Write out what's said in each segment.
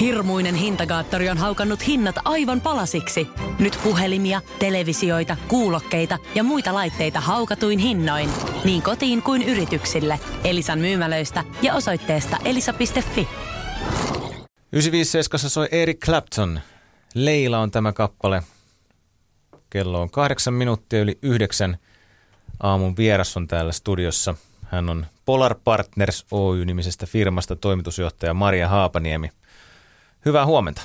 Hirmuinen hintakaattori on haukannut hinnat aivan palasiksi. Nyt puhelimia, televisioita, kuulokkeita ja muita laitteita haukatuin hinnoin. Niin kotiin kuin yrityksille. Elisan myymälöistä ja osoitteesta elisa.fi. 957 soi Eric Clapton. Leila on tämä kappale. Kello on kahdeksan minuuttia yli yhdeksän. Aamun vieras on täällä studiossa. Hän on Polar Partners Oy-nimisestä firmasta toimitusjohtaja Maria Haapaniemi. Hyvää huomenta.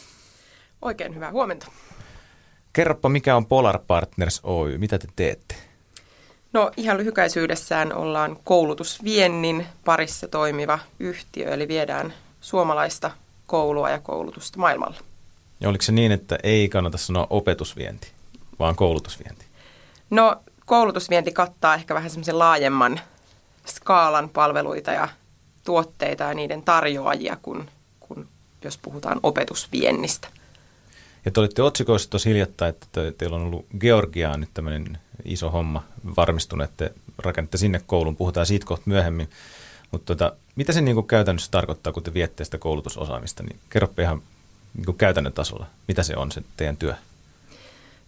Oikein hyvää huomenta. Kerropa, mikä on Polar Partners Oy? Mitä te teette? No ihan lyhykäisyydessään ollaan koulutusviennin parissa toimiva yhtiö, eli viedään suomalaista koulua ja koulutusta maailmalla. Ja oliko se niin, että ei kannata sanoa opetusvienti, vaan koulutusvienti? No koulutusvienti kattaa ehkä vähän semmoisen laajemman skaalan palveluita ja tuotteita ja niiden tarjoajia, kun jos puhutaan opetusviennistä. Ja te olitte otsikoissa tosi hiljattain, että te, teillä on ollut Georgiaan nyt tämmöinen iso homma varmistunut, että rakennatte sinne koulun. Puhutaan siitä kohta myöhemmin. Mutta tota, mitä se niin kuin käytännössä tarkoittaa, kun te viette sitä koulutusosaamista? Niin kerropa ihan niin kuin käytännön tasolla, mitä se on se teidän työ?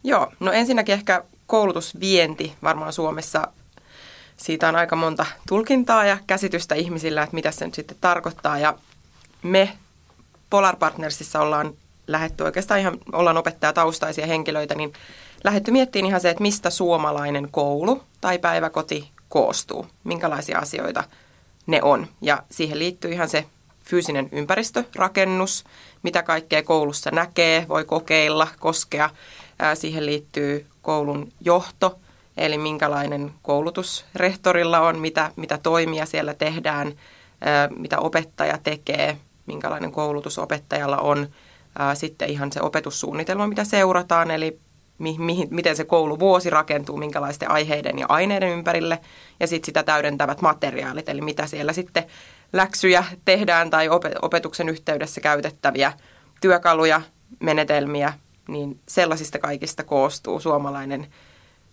Joo, no ensinnäkin ehkä koulutusvienti varmaan Suomessa siitä on aika monta tulkintaa ja käsitystä ihmisillä, että mitä se nyt sitten tarkoittaa. Ja me Polar Partnersissa ollaan lähetty oikeastaan ihan, ollaan opettajataustaisia henkilöitä, niin lähetty miettimään ihan se, että mistä suomalainen koulu tai päiväkoti koostuu, minkälaisia asioita ne on. Ja siihen liittyy ihan se fyysinen ympäristö, rakennus, mitä kaikkea koulussa näkee, voi kokeilla, koskea. Siihen liittyy koulun johto, eli minkälainen koulutus rehtorilla on, mitä, mitä toimia siellä tehdään, mitä opettaja tekee, minkälainen koulutus opettajalla on. Sitten ihan se opetussuunnitelma, mitä seurataan, eli mi, mi, miten se kouluvuosi rakentuu, minkälaisten aiheiden ja aineiden ympärille. Ja sitten sitä täydentävät materiaalit, eli mitä siellä sitten läksyjä tehdään tai opetuksen yhteydessä käytettäviä työkaluja, menetelmiä, niin sellaisista kaikista koostuu suomalainen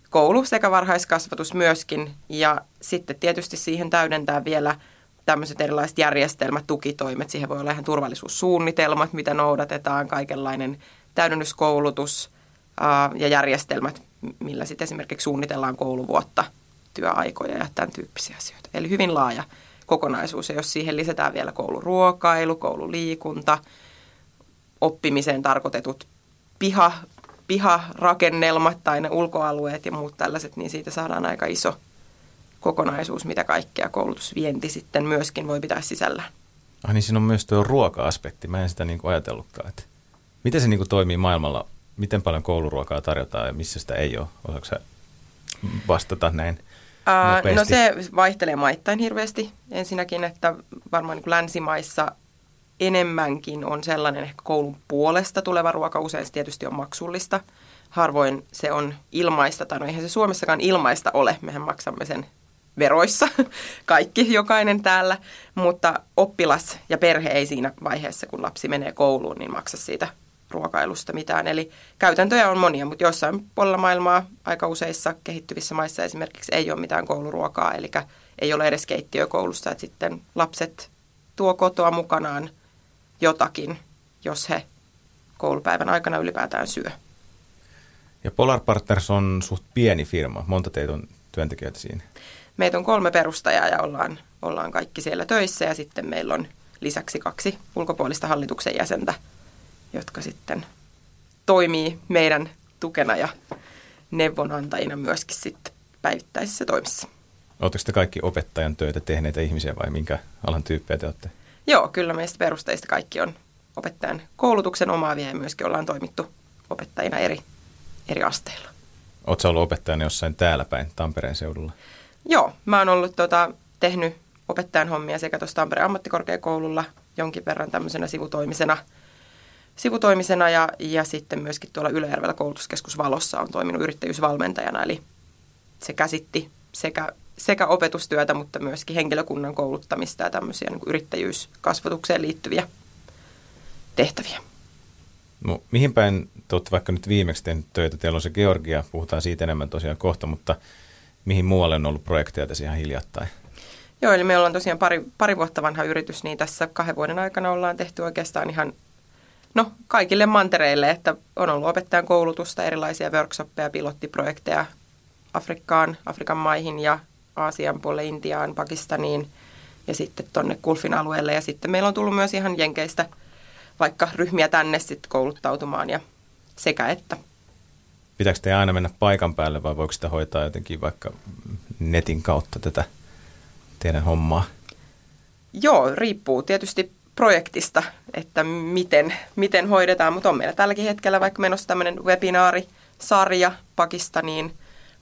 koulu sekä varhaiskasvatus myöskin. Ja sitten tietysti siihen täydentää vielä tämmöiset erilaiset järjestelmät, tukitoimet. Siihen voi olla ihan turvallisuussuunnitelmat, mitä noudatetaan, kaikenlainen täydennyskoulutus ää, ja järjestelmät, millä sitten esimerkiksi suunnitellaan kouluvuotta, työaikoja ja tämän tyyppisiä asioita. Eli hyvin laaja kokonaisuus. Ja jos siihen lisätään vielä kouluruokailu, koululiikunta, oppimiseen tarkoitetut piha, piharakennelmat tai ne ulkoalueet ja muut tällaiset, niin siitä saadaan aika iso kokonaisuus, mitä kaikkea koulutusvienti sitten myöskin voi pitää sisällään. Ah niin, siinä on myös tuo ruoka-aspekti. Mä en sitä niin kuin ajatellutkaan. Että miten se niin kuin toimii maailmalla? Miten paljon kouluruokaa tarjotaan ja missä sitä ei ole? Osaatko sä vastata näin Uh, no se vaihtelee maittain hirveästi. Ensinnäkin, että varmaan niin kuin länsimaissa enemmänkin on sellainen ehkä koulun puolesta tuleva ruoka. Usein se tietysti on maksullista. Harvoin se on ilmaista, tai no eihän se Suomessakaan ilmaista ole. Mehän maksamme sen veroissa, kaikki, jokainen täällä, mutta oppilas ja perhe ei siinä vaiheessa, kun lapsi menee kouluun, niin maksa siitä ruokailusta mitään. Eli käytäntöjä on monia, mutta joissain puolella maailmaa, aika useissa kehittyvissä maissa esimerkiksi ei ole mitään kouluruokaa, eli ei ole edes keittiökoulussa, että sitten lapset tuo kotoa mukanaan jotakin, jos he koulupäivän aikana ylipäätään syö. Ja Polar Partners on suht pieni firma. Monta teitä on työntekijöitä siinä? Meitä on kolme perustajaa ja ollaan, ollaan kaikki siellä töissä ja sitten meillä on lisäksi kaksi ulkopuolista hallituksen jäsentä, jotka sitten toimii meidän tukena ja neuvonantajina myöskin sitten päivittäisissä toimissa. Oletteko te kaikki opettajan töitä tehneitä ihmisiä vai minkä alan tyyppejä te olette? Joo, kyllä meistä perusteista kaikki on opettajan koulutuksen omaavia ja myöskin ollaan toimittu opettajina eri, eri asteilla. Oletko ollut opettajana jossain täällä päin Tampereen seudulla? Joo, mä oon ollut tota, tehnyt opettajan hommia sekä tuossa Tampereen ammattikorkeakoululla jonkin verran tämmöisenä sivutoimisena, sivutoimisena ja, ja sitten myöskin tuolla Ylöjärvellä koulutuskeskus Valossa on toiminut yrittäjyysvalmentajana, eli se käsitti sekä sekä opetustyötä, mutta myöskin henkilökunnan kouluttamista ja tämmöisiä niin yrittäjyyskasvatukseen liittyviä tehtäviä. No, mihin päin te olette vaikka nyt viimeksi tehnyt töitä? Teillä on se Georgia, puhutaan siitä enemmän tosiaan kohta, mutta mihin muualle on ollut projekteja tässä ihan hiljattain? Joo, eli me ollaan tosiaan pari, pari vuotta vanha yritys, niin tässä kahden vuoden aikana ollaan tehty oikeastaan ihan no, kaikille mantereille, että on ollut opettajan koulutusta, erilaisia workshoppeja, pilottiprojekteja Afrikkaan, Afrikan maihin ja Aasian puolelle Intiaan, Pakistaniin ja sitten tuonne Kulfin alueelle. Ja sitten meillä on tullut myös ihan jenkeistä vaikka ryhmiä tänne sitten kouluttautumaan ja sekä että. Pitääkö te aina mennä paikan päälle vai voiko sitä hoitaa jotenkin vaikka netin kautta tätä teidän hommaa? Joo, riippuu tietysti projektista, että miten, miten hoidetaan, mutta on meillä tälläkin hetkellä vaikka menossa tämmöinen webinaarisarja Pakistaniin,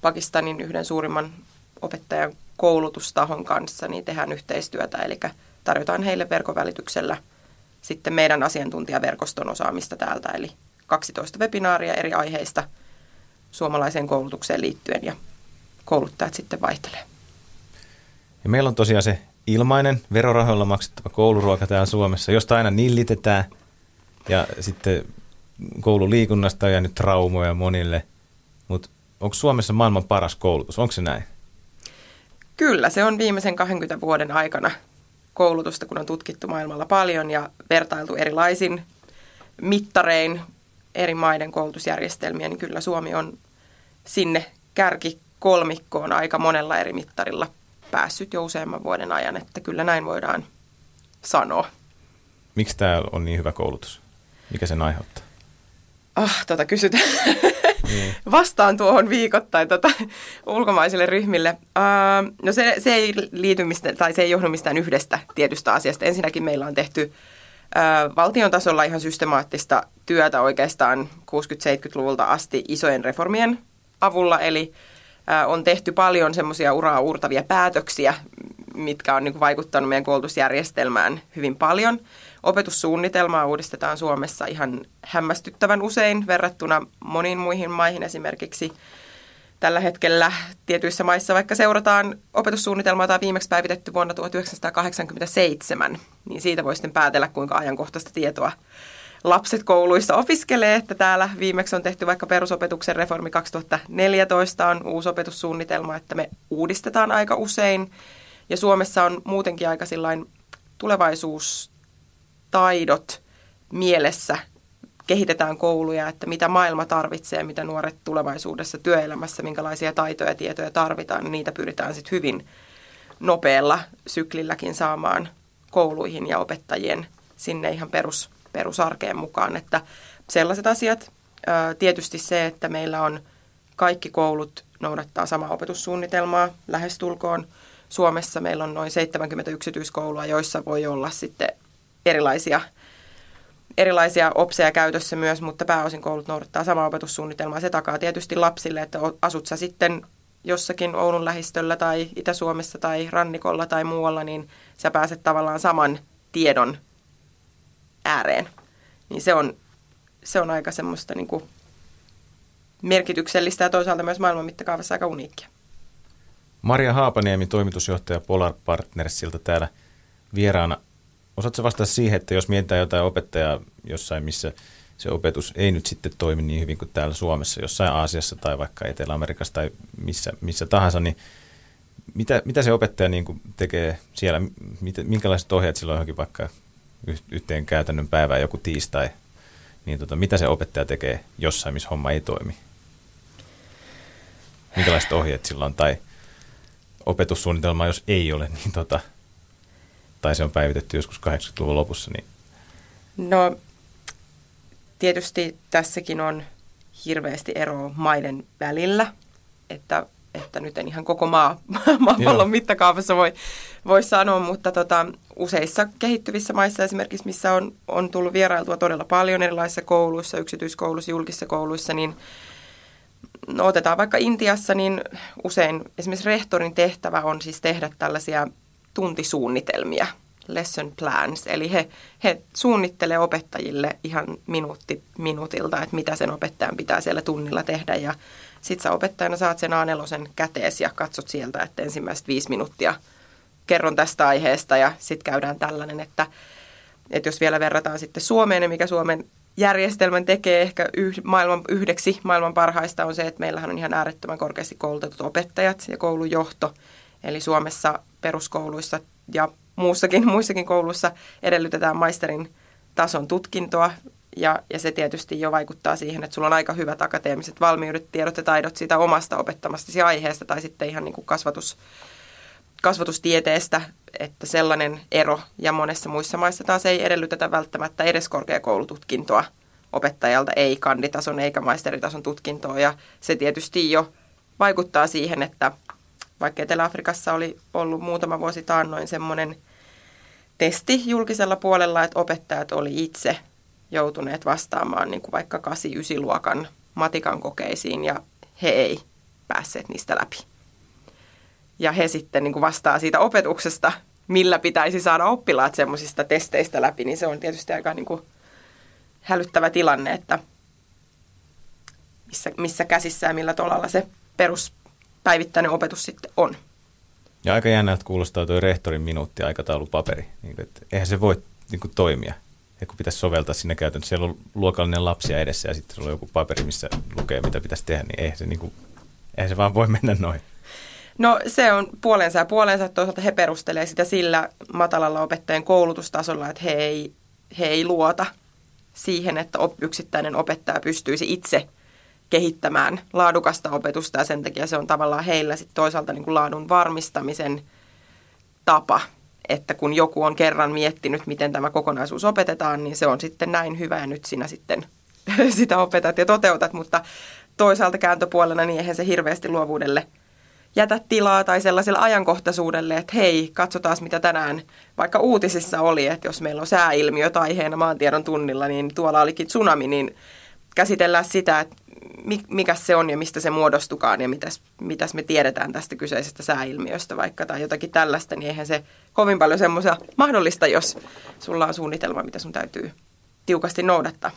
Pakistanin yhden suurimman opettajan koulutustahon kanssa, niin tehdään yhteistyötä, eli tarjotaan heille verkovälityksellä sitten meidän asiantuntijaverkoston osaamista täältä, eli 12 webinaaria eri aiheista suomalaiseen koulutukseen liittyen ja kouluttajat sitten vaihtelee. Ja meillä on tosiaan se ilmainen verorahoilla maksettava kouluruoka täällä Suomessa, josta aina nillitetään ja sitten koululiikunnasta on jäänyt traumoja monille, mutta onko Suomessa maailman paras koulutus, onko se näin? Kyllä, se on viimeisen 20 vuoden aikana koulutusta, kun on tutkittu maailmalla paljon ja vertailtu erilaisin mittarein eri maiden koulutusjärjestelmiä, niin kyllä Suomi on sinne kärki kolmikkoon aika monella eri mittarilla päässyt jo useamman vuoden ajan, että kyllä näin voidaan sanoa. Miksi tämä on niin hyvä koulutus? Mikä sen aiheuttaa? Ah, tota kysytään. Niin. Vastaan tuohon viikoittain tota, ulkomaisille ryhmille. Uh, no se, se ei liity mistä, tai se ei johdu mistään yhdestä tietystä asiasta. Ensinnäkin meillä on tehty uh, valtion tasolla ihan systemaattista työtä oikeastaan 60-70-luvulta asti isojen reformien avulla, eli on tehty paljon semmoisia uraa uurtavia päätöksiä, mitkä on niin kuin vaikuttanut meidän koulutusjärjestelmään hyvin paljon. Opetussuunnitelmaa uudistetaan Suomessa ihan hämmästyttävän usein verrattuna moniin muihin maihin esimerkiksi. Tällä hetkellä tietyissä maissa, vaikka seurataan opetussuunnitelmaa, tai viimeksi päivitetty vuonna 1987, niin siitä voi sitten päätellä, kuinka ajankohtaista tietoa lapset kouluissa opiskelee, että täällä viimeksi on tehty vaikka perusopetuksen reformi 2014 on uusi opetussuunnitelma, että me uudistetaan aika usein. Ja Suomessa on muutenkin aika tulevaisuustaidot mielessä kehitetään kouluja, että mitä maailma tarvitsee, mitä nuoret tulevaisuudessa työelämässä, minkälaisia taitoja ja tietoja tarvitaan, niin niitä pyritään sitten hyvin nopealla syklilläkin saamaan kouluihin ja opettajien sinne ihan perus perusarkeen mukaan. Että sellaiset asiat, tietysti se, että meillä on kaikki koulut noudattaa samaa opetussuunnitelmaa lähestulkoon. Suomessa meillä on noin 70 yksityiskoulua, joissa voi olla sitten erilaisia, erilaisia opseja käytössä myös, mutta pääosin koulut noudattaa samaa opetussuunnitelmaa. Se takaa tietysti lapsille, että asut sä sitten jossakin Oulun lähistöllä tai Itä-Suomessa tai rannikolla tai muualla, niin sä pääset tavallaan saman tiedon ääreen. Niin se on, se on aika semmoista niin kuin merkityksellistä ja toisaalta myös maailman mittakaavassa aika uniikkia. Maria Haapaniemi, toimitusjohtaja Polar Partnersilta täällä vieraana. Osaatko vastata siihen, että jos mietitään jotain opettajaa jossain, missä se opetus ei nyt sitten toimi niin hyvin kuin täällä Suomessa, jossain Aasiassa tai vaikka Etelä-Amerikassa tai missä, missä tahansa, niin mitä, mitä se opettaja niin kuin tekee siellä? Minkälaiset ohjeet silloin johonkin vaikka yhteen käytännön päivään joku tiistai, niin tota, mitä se opettaja tekee jossain, missä homma ei toimi? Minkälaiset ohjeet sillä on? Tai opetussuunnitelma, jos ei ole, niin tota, tai se on päivitetty joskus 80-luvun lopussa. Niin... No tietysti tässäkin on hirveästi eroa maiden välillä, että että nyt en ihan koko maa, maapallon Joo. mittakaavassa voi, voi sanoa, mutta tota, useissa kehittyvissä maissa esimerkiksi, missä on, on tullut vierailtua todella paljon erilaisissa kouluissa, yksityiskouluissa, julkisissa kouluissa, niin no, otetaan vaikka Intiassa, niin usein esimerkiksi rehtorin tehtävä on siis tehdä tällaisia tuntisuunnitelmia, lesson plans, eli he, he suunnittelee opettajille ihan minuutti minuutilta, että mitä sen opettajan pitää siellä tunnilla tehdä. Ja sitten sä opettajana saat sen A4 kätees ja katsot sieltä, että ensimmäiset viisi minuuttia kerron tästä aiheesta. Ja sitten käydään tällainen, että, että jos vielä verrataan sitten Suomeen, niin mikä Suomen järjestelmän tekee ehkä yh, maailman, yhdeksi maailman parhaista on se, että meillähän on ihan äärettömän korkeasti koulutetut opettajat ja koulujohto. Eli Suomessa peruskouluissa ja muussakin, muissakin kouluissa edellytetään maisterin tason tutkintoa. Ja, ja se tietysti jo vaikuttaa siihen, että sulla on aika hyvät akateemiset valmiudet, tiedot ja taidot siitä omasta opettamastasi aiheesta tai sitten ihan niin kuin kasvatus, kasvatustieteestä, että sellainen ero ja monessa muissa maissa taas ei edellytetä välttämättä edes korkeakoulututkintoa. Opettajalta, ei kanditason eikä maisteritason tutkintoa ja se tietysti jo vaikuttaa siihen, että vaikka Etelä-Afrikassa oli ollut muutama vuosi taannoin semmoinen testi julkisella puolella, että opettajat oli itse joutuneet vastaamaan niin kuin vaikka 8-9 luokan matikan kokeisiin ja he ei päässeet niistä läpi. Ja he sitten niin kuin vastaa siitä opetuksesta, millä pitäisi saada oppilaat semmoisista testeistä läpi, niin se on tietysti aika niin kuin hälyttävä tilanne, että missä, missä käsissä ja millä tolalla se peruspäivittäinen opetus sitten on. Ja aika jännältä kuulostaa tuo rehtorin minuutti aikataulupaperi. Niin, että eihän se voi niin kuin, toimia. Ja kun pitäisi soveltaa sinne käytännössä, siellä on luokallinen lapsia edessä ja sitten on joku paperi, missä lukee, mitä pitäisi tehdä, niin eihän se, niin kuin, eihän se vaan voi mennä noin. No se on puolensa ja puolensa. Toisaalta he perustelee sitä sillä matalalla opettajien koulutustasolla, että he ei, he ei luota siihen, että yksittäinen opettaja pystyisi itse kehittämään laadukasta opetusta ja sen takia se on tavallaan heillä sitten toisaalta niin kuin laadun varmistamisen tapa, että kun joku on kerran miettinyt, miten tämä kokonaisuus opetetaan, niin se on sitten näin hyvä ja nyt sinä sitten sitä opetat ja toteutat, mutta toisaalta kääntöpuolena niin eihän se hirveästi luovuudelle – jätä tilaa tai sellaiselle ajankohtaisuudelle, että hei, katsotaan mitä tänään vaikka uutisissa oli, että jos meillä on sääilmiöt aiheena maantiedon tunnilla, niin tuolla olikin tsunami, niin käsitellään sitä, että mikä se on ja mistä se muodostukaan ja mitäs, mitäs me tiedetään tästä kyseisestä sääilmiöstä vaikka tai jotakin tällaista, niin eihän se kovin paljon semmoisia mahdollista, jos sulla on suunnitelma, mitä sun täytyy tiukasti noudattaa.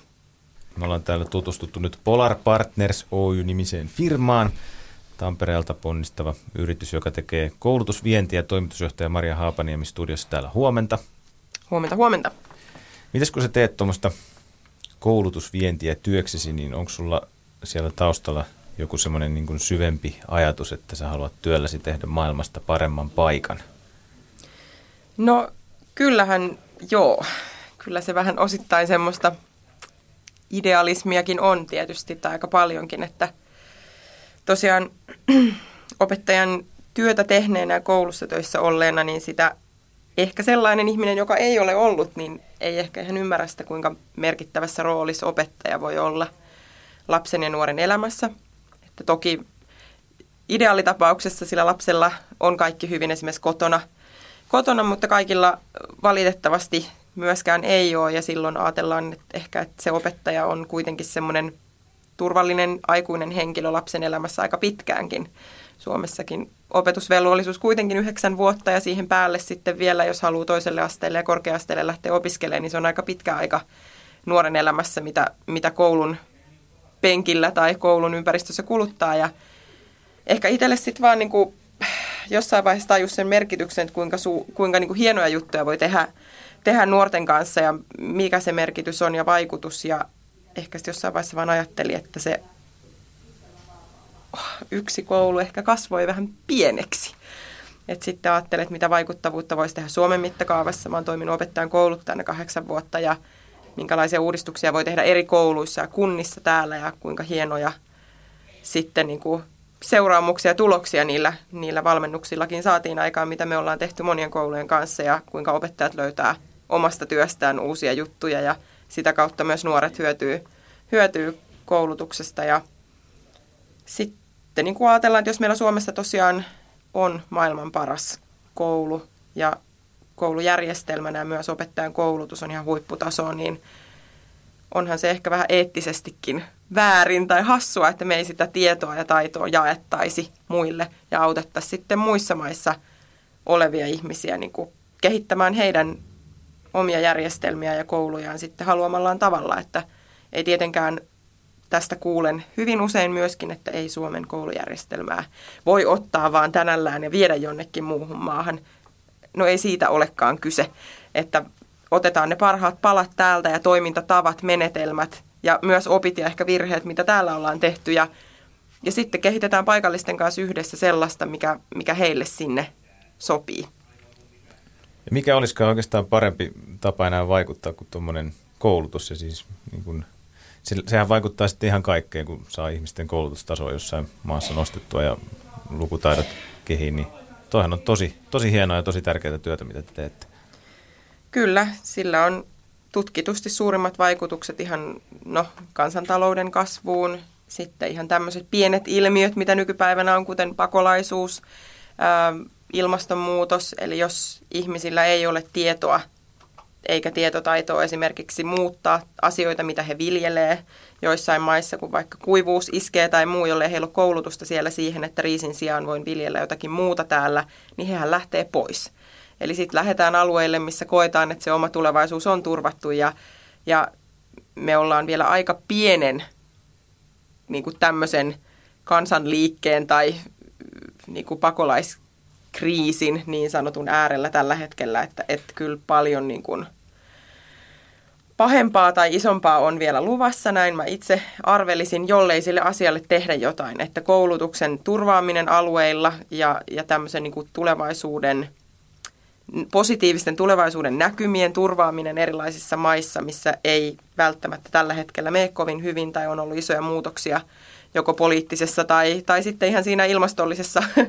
Me ollaan täällä tutustuttu nyt Polar Partners Oy-nimiseen firmaan. Tampereelta ponnistava yritys, joka tekee koulutusvientiä. Toimitusjohtaja Maria Haapaniemi studiossa täällä huomenta. Huomenta, huomenta. Mites kun sä teet tuommoista koulutusvientiä työksesi, niin onko sulla siellä taustalla joku semmoinen niin syvempi ajatus, että sä haluat työlläsi tehdä maailmasta paremman paikan? No kyllähän joo. Kyllä se vähän osittain semmoista idealismiakin on tietysti tai aika paljonkin, että – tosiaan opettajan työtä tehneenä ja koulussa töissä olleena, niin sitä ehkä sellainen ihminen, joka ei ole ollut, niin ei ehkä ihan ymmärrä sitä, kuinka merkittävässä roolissa opettaja voi olla lapsen ja nuoren elämässä. Että toki ideaalitapauksessa sillä lapsella on kaikki hyvin esimerkiksi kotona, kotona mutta kaikilla valitettavasti myöskään ei ole ja silloin ajatellaan, että ehkä että se opettaja on kuitenkin semmoinen – turvallinen aikuinen henkilö lapsen elämässä aika pitkäänkin. Suomessakin opetusvelvollisuus kuitenkin yhdeksän vuotta ja siihen päälle sitten vielä, jos haluaa toiselle asteelle ja korkeasteelle lähteä opiskelemaan, niin se on aika pitkä aika nuoren elämässä, mitä, mitä koulun penkillä tai koulun ympäristössä kuluttaa. Ja ehkä itselle sitten vaan niin kuin jossain vaiheessa tajus sen merkityksen, että kuinka, su, kuinka niin kuin hienoja juttuja voi tehdä, tehdä nuorten kanssa ja mikä se merkitys on ja vaikutus. Ja, ehkä sitten jossain vaiheessa vaan ajattelin, että se yksi koulu ehkä kasvoi vähän pieneksi. Et sitten ajattelin, että mitä vaikuttavuutta voisi tehdä Suomen mittakaavassa. Mä oon toiminut opettajan kouluttajana kahdeksan vuotta ja minkälaisia uudistuksia voi tehdä eri kouluissa ja kunnissa täällä ja kuinka hienoja sitten niin kuin seuraamuksia ja tuloksia niillä, niillä valmennuksillakin saatiin aikaan, mitä me ollaan tehty monien koulujen kanssa ja kuinka opettajat löytää omasta työstään uusia juttuja ja sitä kautta myös nuoret hyötyy, hyötyy koulutuksesta. Ja sitten niin kuin ajatellaan, että jos meillä Suomessa tosiaan on maailman paras koulu ja koulujärjestelmänä ja myös opettajan koulutus on ihan huipputaso, niin onhan se ehkä vähän eettisestikin väärin tai hassua, että me ei sitä tietoa ja taitoa jaettaisi muille ja autettaisiin sitten muissa maissa olevia ihmisiä niin kuin kehittämään heidän omia järjestelmiä ja koulujaan sitten haluamallaan tavalla, että ei tietenkään tästä kuulen hyvin usein myöskin, että ei Suomen koulujärjestelmää voi ottaa vaan tänällään ja viedä jonnekin muuhun maahan. No ei siitä olekaan kyse, että otetaan ne parhaat palat täältä ja toimintatavat, menetelmät ja myös opit ja ehkä virheet, mitä täällä ollaan tehty ja, ja sitten kehitetään paikallisten kanssa yhdessä sellaista, mikä, mikä heille sinne sopii. Ja mikä olisikaan oikeastaan parempi tapa enää vaikuttaa kuin tuommoinen koulutus ja siis niin kuin, se, sehän vaikuttaa sitten ihan kaikkeen, kun saa ihmisten koulutustasoa jossain maassa nostettua ja lukutaidot kehiin, niin toihan on tosi, tosi hienoa ja tosi tärkeää työtä, mitä te teette. Kyllä, sillä on tutkitusti suurimmat vaikutukset ihan no, kansantalouden kasvuun, sitten ihan tämmöiset pienet ilmiöt, mitä nykypäivänä on, kuten pakolaisuus, ää, ilmastonmuutos, eli jos ihmisillä ei ole tietoa eikä tietotaitoa esimerkiksi muuttaa asioita, mitä he viljelee joissain maissa, kun vaikka kuivuus iskee tai muu, jolle heillä ole koulutusta siellä siihen, että riisin sijaan voin viljellä jotakin muuta täällä, niin hehän lähtee pois. Eli sitten lähdetään alueille, missä koetaan, että se oma tulevaisuus on turvattu ja, ja me ollaan vielä aika pienen niin kuin tämmöisen kansanliikkeen tai niin kuin pakolaiskriisin niin sanotun äärellä tällä hetkellä, että, että kyllä paljon niin kuin pahempaa tai isompaa on vielä luvassa, näin mä itse arvelisin, jollei sille asialle tehdä jotain, että koulutuksen turvaaminen alueilla ja, ja tämmöisen niin kuin tulevaisuuden – positiivisten tulevaisuuden näkymien turvaaminen erilaisissa maissa, missä ei välttämättä tällä hetkellä mene kovin hyvin tai on ollut isoja muutoksia joko poliittisessa tai, tai sitten ihan siinä ilmastollisessa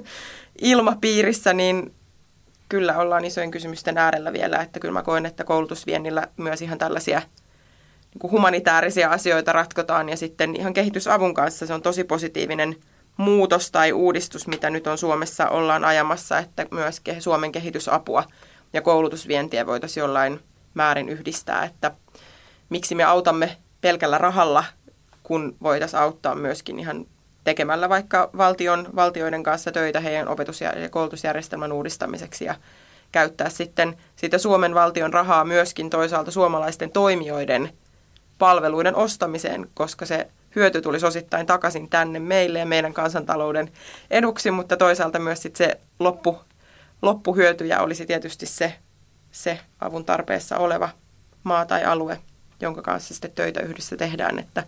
ilmapiirissä, niin kyllä ollaan isojen kysymysten äärellä vielä, että kyllä mä koen, että koulutusviennillä myös ihan tällaisia niin kuin humanitaarisia asioita ratkotaan ja sitten ihan kehitysavun kanssa se on tosi positiivinen – muutos tai uudistus, mitä nyt on Suomessa ollaan ajamassa, että myös Suomen kehitysapua ja koulutusvientiä voitaisiin jollain määrin yhdistää, että miksi me autamme pelkällä rahalla, kun voitaisiin auttaa myöskin ihan tekemällä vaikka valtion, valtioiden kanssa töitä heidän opetus- ja koulutusjärjestelmän uudistamiseksi ja käyttää sitten sitä Suomen valtion rahaa myöskin toisaalta suomalaisten toimijoiden palveluiden ostamiseen, koska se hyöty tulisi osittain takaisin tänne meille ja meidän kansantalouden eduksi, mutta toisaalta myös sit se loppu, loppuhyötyjä olisi tietysti se, se avun tarpeessa oleva maa tai alue, jonka kanssa sitten töitä yhdessä tehdään, että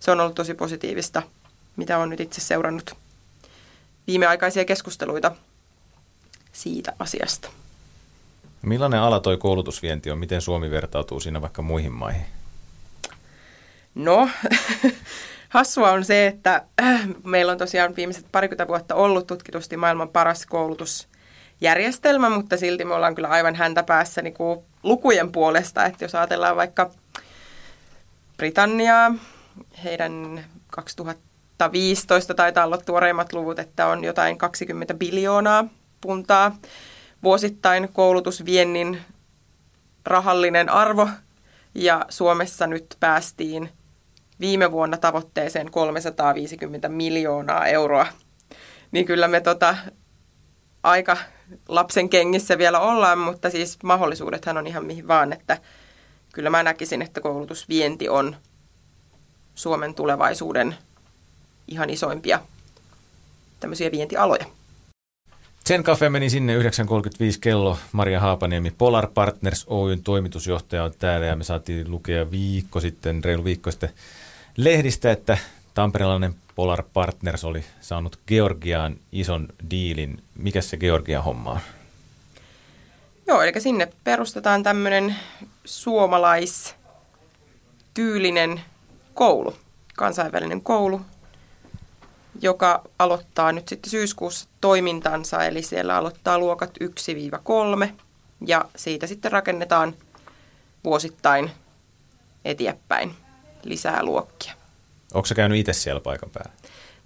se on ollut tosi positiivista, mitä on nyt itse seurannut viimeaikaisia keskusteluita siitä asiasta. Millainen ala toi koulutusvienti on? Miten Suomi vertautuu siinä vaikka muihin maihin? No, hassua on se, että äh, meillä on tosiaan viimeiset parikymmentä vuotta ollut tutkitusti maailman paras koulutusjärjestelmä, mutta silti me ollaan kyllä aivan häntä päässä niin kuin lukujen puolesta. Että jos ajatellaan vaikka Britanniaa, heidän 2015 taitaa olla tuoreimmat luvut, että on jotain 20 biljoonaa puntaa vuosittain koulutusviennin rahallinen arvo. Ja Suomessa nyt päästiin viime vuonna tavoitteeseen 350 miljoonaa euroa. Niin kyllä me tota, aika lapsen kengissä vielä ollaan, mutta siis mahdollisuudethan on ihan mihin vaan, että kyllä mä näkisin, että koulutusvienti on Suomen tulevaisuuden ihan isoimpia tämmöisiä vientialoja. Sen kafe meni sinne 9.35 kello. Maria Haapaniemi, Polar Partners Oyn toimitusjohtaja on täällä ja me saatiin lukea viikko sitten, reilu viikko sitten lehdistä, että tamperelainen Polar Partners oli saanut Georgiaan ison diilin. Mikä se Georgian homma on? Joo, eli sinne perustetaan tämmöinen suomalaistyylinen koulu, kansainvälinen koulu, joka aloittaa nyt sitten syyskuussa toimintansa, eli siellä aloittaa luokat 1-3 ja siitä sitten rakennetaan vuosittain eteenpäin lisää luokkia. Onko se käynyt itse siellä paikan päällä?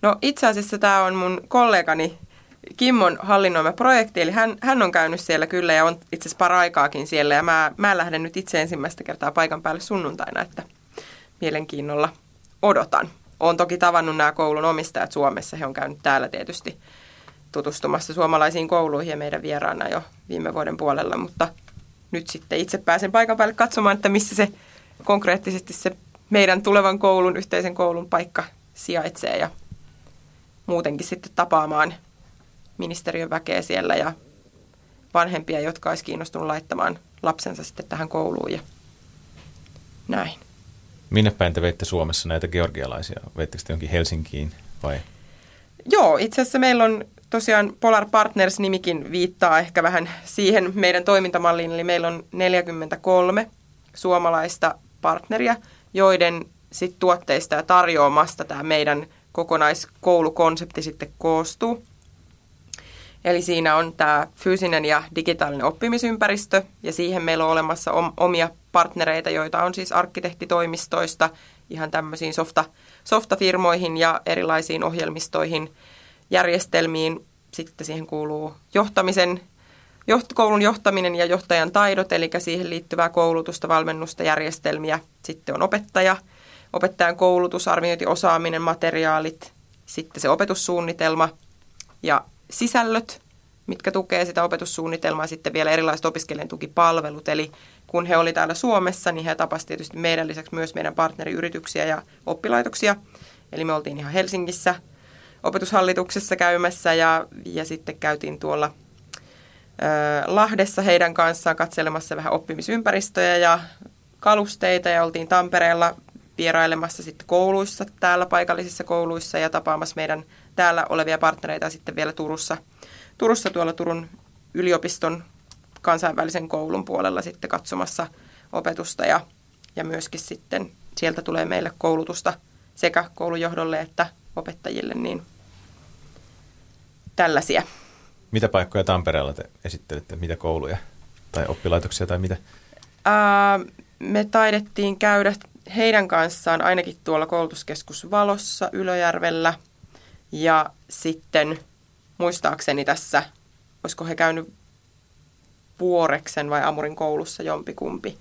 No itse asiassa tämä on mun kollegani Kimmon hallinnoima projekti, eli hän, hän on käynyt siellä kyllä ja on itse asiassa paraikaakin siellä ja mä, mä lähden nyt itse ensimmäistä kertaa paikan päälle sunnuntaina, että mielenkiinnolla odotan. Olen toki tavannut nämä koulun omistajat Suomessa, he on käynyt täällä tietysti tutustumassa suomalaisiin kouluihin ja meidän vieraana jo viime vuoden puolella, mutta nyt sitten itse pääsen paikan päälle katsomaan, että missä se konkreettisesti se meidän tulevan koulun, yhteisen koulun paikka sijaitsee ja muutenkin sitten tapaamaan ministeriön väkeä siellä ja vanhempia, jotka olisi kiinnostunut laittamaan lapsensa sitten tähän kouluun ja näin. Minne päin te veitte Suomessa näitä georgialaisia? Veittekö te jonkin Helsinkiin vai? Joo, itse asiassa meillä on tosiaan Polar Partners-nimikin viittaa ehkä vähän siihen meidän toimintamalliin, eli meillä on 43 suomalaista partneria, joiden sit tuotteista ja tarjoamasta tämä meidän kokonaiskoulukonsepti sitten koostuu. Eli siinä on tämä fyysinen ja digitaalinen oppimisympäristö ja siihen meillä on olemassa omia partnereita, joita on siis arkkitehtitoimistoista ihan tämmöisiin softa, softafirmoihin ja erilaisiin ohjelmistoihin, järjestelmiin. Sitten siihen kuuluu johtamisen, joht, koulun johtaminen ja johtajan taidot, eli siihen liittyvää koulutusta, valmennusta, järjestelmiä. Sitten on opettaja, opettajan koulutus, arviointi, osaaminen, materiaalit, sitten se opetussuunnitelma ja sisällöt, mitkä tukee sitä opetussuunnitelmaa, sitten vielä erilaiset opiskelijan tukipalvelut. Eli kun he oli täällä Suomessa, niin he tapasivat tietysti meidän lisäksi myös meidän partneriyrityksiä ja oppilaitoksia. Eli me oltiin ihan Helsingissä opetushallituksessa käymässä ja, ja sitten käytiin tuolla ö, Lahdessa heidän kanssaan katselemassa vähän oppimisympäristöjä ja kalusteita ja oltiin Tampereella vierailemassa sitten kouluissa, täällä paikallisissa kouluissa ja tapaamassa meidän täällä olevia partnereita sitten vielä Turussa, Turussa tuolla Turun yliopiston kansainvälisen koulun puolella sitten katsomassa opetusta ja, ja myöskin sitten sieltä tulee meille koulutusta sekä koulujohdolle että opettajille, niin tällaisia. Mitä paikkoja Tampereella te esittelitte? Mitä kouluja tai oppilaitoksia tai mitä? Ää, me taidettiin käydä heidän kanssaan ainakin tuolla koulutuskeskus Valossa Ylöjärvellä ja sitten muistaakseni tässä, olisiko he käynyt Vuoreksen vai Amurin koulussa jompikumpi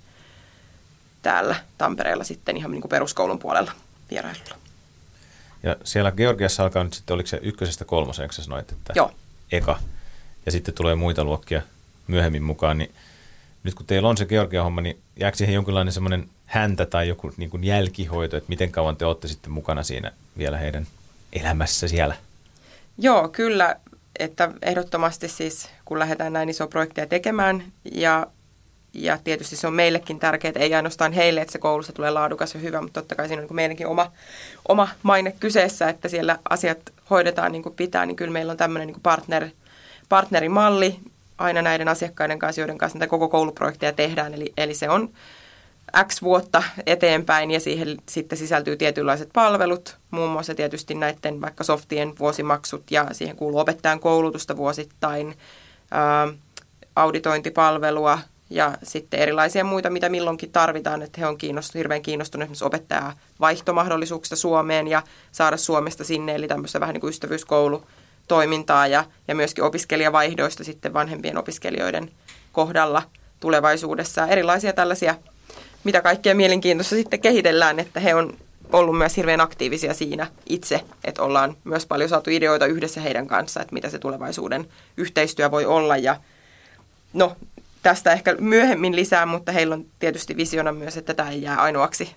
täällä Tampereella sitten ihan niin kuin peruskoulun puolella vierailulla. Ja siellä Georgiassa alkaa nyt sitten, oliko se ykkösestä kolmoseen, sä sanoit, että Joo. eka. Ja sitten tulee muita luokkia myöhemmin mukaan, niin nyt kun teillä on se Georgia-homma, niin jääkö siihen jonkinlainen semmoinen häntä tai joku niin kuin jälkihoito, että miten kauan te olette sitten mukana siinä vielä heidän elämässä siellä? Joo, kyllä että ehdottomasti siis, kun lähdetään näin iso projekteja tekemään ja, ja tietysti se on meillekin tärkeää, ei ainoastaan heille, että se koulussa tulee laadukas ja hyvä, mutta totta kai siinä on niin meidänkin oma, oma maine kyseessä, että siellä asiat hoidetaan niin kuin pitää, niin kyllä meillä on tämmöinen niin partner, partnerimalli aina näiden asiakkaiden kanssa, joiden kanssa näitä koko kouluprojekteja tehdään, eli, eli se on X vuotta eteenpäin ja siihen sitten sisältyy tietynlaiset palvelut, muun muassa tietysti näiden vaikka softien vuosimaksut ja siihen kuuluu opettajan koulutusta vuosittain, ää, auditointipalvelua ja sitten erilaisia muita, mitä milloinkin tarvitaan, että he on kiinnostunut, hirveän kiinnostuneet esimerkiksi opettajaa vaihtomahdollisuuksista Suomeen ja saada Suomesta sinne, eli tämmöistä vähän niin kuin ystävyyskoulutoimintaa ja, ja myöskin opiskelijavaihdoista sitten vanhempien opiskelijoiden kohdalla tulevaisuudessa. Erilaisia tällaisia mitä kaikkea mielenkiintoista sitten kehitellään, että he on ollut myös hirveän aktiivisia siinä itse, että ollaan myös paljon saatu ideoita yhdessä heidän kanssa, että mitä se tulevaisuuden yhteistyö voi olla. Ja no tästä ehkä myöhemmin lisää, mutta heillä on tietysti visiona myös, että tämä ei jää ainoaksi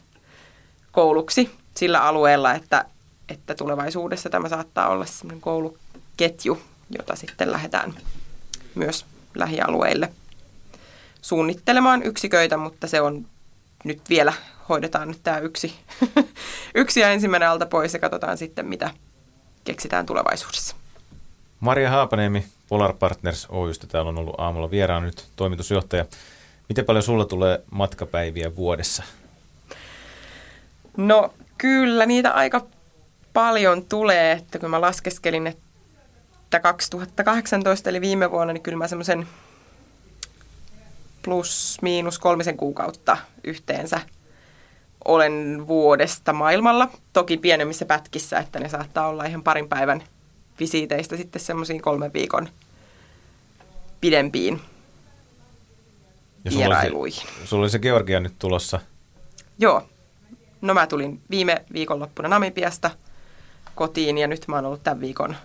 kouluksi sillä alueella, että, että tulevaisuudessa tämä saattaa olla sellainen kouluketju, jota sitten lähdetään myös lähialueille suunnittelemaan yksiköitä, mutta se on nyt vielä hoidetaan nyt tämä yksi, yksi ja ensimmäinen alta pois ja katsotaan sitten, mitä keksitään tulevaisuudessa. Maria Haapaniemi, Polar Partners Oystä, täällä on ollut aamulla vieraan nyt toimitusjohtaja. Miten paljon sulla tulee matkapäiviä vuodessa? No kyllä, niitä aika paljon tulee, että kun mä laskeskelin, että 2018 eli viime vuonna, niin kyllä mä semmoisen plus miinus kolmisen kuukautta yhteensä olen vuodesta maailmalla. Toki pienemmissä pätkissä, että ne saattaa olla ihan parin päivän visiiteistä sitten semmoisiin kolmen viikon pidempiin ja vierailuihin. Sulla oli, sulla oli se Georgia nyt tulossa. Joo. No mä tulin viime viikonloppuna Namibiasta kotiin ja nyt mä oon ollut tämän viikon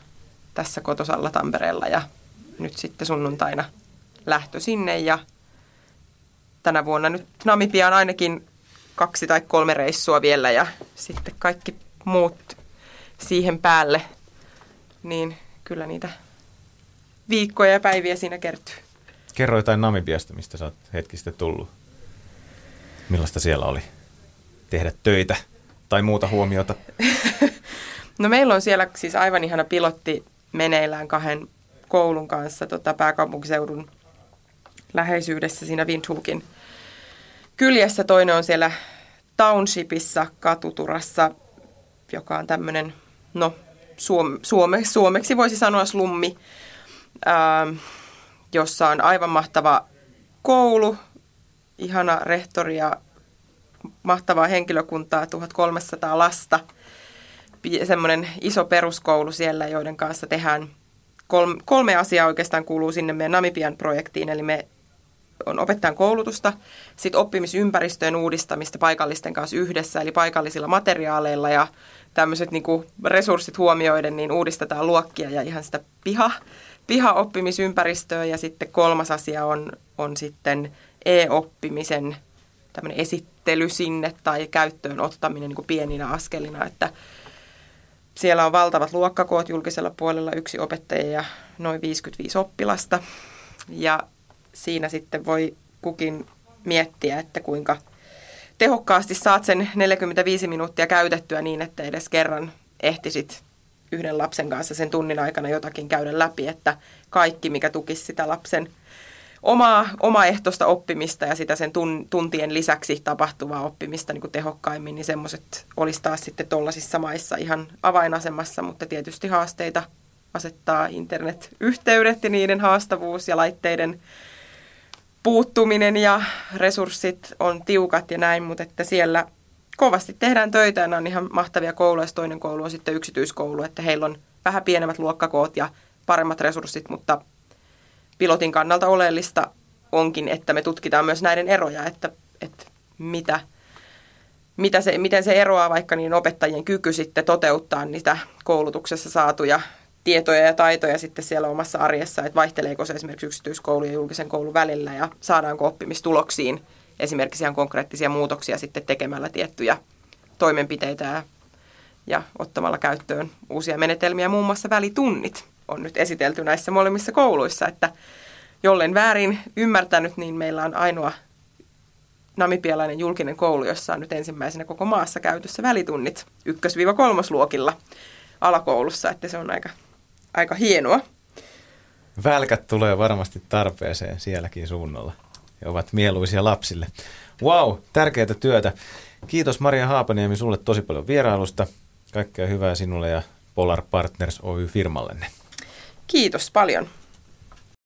tässä kotosalla Tampereella ja nyt sitten sunnuntaina lähtö sinne ja tänä vuonna nyt Namibiaan ainakin kaksi tai kolme reissua vielä ja sitten kaikki muut siihen päälle, niin kyllä niitä viikkoja ja päiviä siinä kertyy. Kerro jotain Namibiasta, mistä sä oot hetki sitten tullut. Millaista siellä oli tehdä töitä tai muuta huomiota? no meillä on siellä siis aivan ihana pilotti meneillään kahden koulun kanssa tota, pääkaupunkiseudun läheisyydessä siinä Windhoekin kyljessä. Toinen on siellä Townshipissa katuturassa, joka on tämmöinen, no suome, suome, suomeksi voisi sanoa slummi, ää, jossa on aivan mahtava koulu, ihana rehtori ja mahtavaa henkilökuntaa, 1300 lasta. Semmoinen iso peruskoulu siellä, joiden kanssa tehdään kolme, kolme asiaa oikeastaan kuuluu sinne meidän Namibian projektiin, eli me on opettajan koulutusta, sitten oppimisympäristöjen uudistamista paikallisten kanssa yhdessä, eli paikallisilla materiaaleilla ja tämmöiset niin resurssit huomioiden, niin uudistetaan luokkia ja ihan sitä piha, piha-oppimisympäristöä. Ja sitten kolmas asia on, on sitten e-oppimisen tämmöinen esittely sinne tai käyttöön ottaminen niin kuin pieninä askelina, että siellä on valtavat luokkakoot julkisella puolella, yksi opettaja ja noin 55 oppilasta. Ja siinä sitten voi kukin miettiä, että kuinka tehokkaasti saat sen 45 minuuttia käytettyä niin, että edes kerran ehtisit yhden lapsen kanssa sen tunnin aikana jotakin käydä läpi, että kaikki, mikä tukisi sitä lapsen omaa, omaehtoista oppimista ja sitä sen tun, tuntien lisäksi tapahtuvaa oppimista niin kuin tehokkaimmin, niin semmoiset olisi taas sitten tuollaisissa maissa ihan avainasemassa, mutta tietysti haasteita asettaa internetyhteydet ja niiden haastavuus ja laitteiden puuttuminen ja resurssit on tiukat ja näin, mutta että siellä kovasti tehdään töitä ja on ihan mahtavia kouluja. Toinen koulu on sitten yksityiskoulu, että heillä on vähän pienemmät luokkakoot ja paremmat resurssit, mutta pilotin kannalta oleellista onkin, että me tutkitaan myös näiden eroja, että, että mitä, mitä se, miten se eroaa vaikka niin opettajien kyky sitten toteuttaa niitä koulutuksessa saatuja tietoja ja taitoja sitten siellä omassa arjessa, että vaihteleeko se esimerkiksi yksityiskoulu ja julkisen koulun välillä ja saadaanko oppimistuloksiin esimerkiksi ihan konkreettisia muutoksia sitten tekemällä tiettyjä toimenpiteitä ja, ja ottamalla käyttöön uusia menetelmiä, muun muassa välitunnit on nyt esitelty näissä molemmissa kouluissa, että jollen väärin ymmärtänyt, niin meillä on ainoa namibialainen julkinen koulu, jossa on nyt ensimmäisenä koko maassa käytössä välitunnit ykkös-kolmosluokilla alakoulussa, että se on aika aika hienoa. Välkät tulee varmasti tarpeeseen sielläkin suunnalla ja ovat mieluisia lapsille. Wow, tärkeää työtä. Kiitos Maria Haapaniemi sulle tosi paljon vierailusta. Kaikkea hyvää sinulle ja Polar Partners Oy-firmallenne. Kiitos paljon.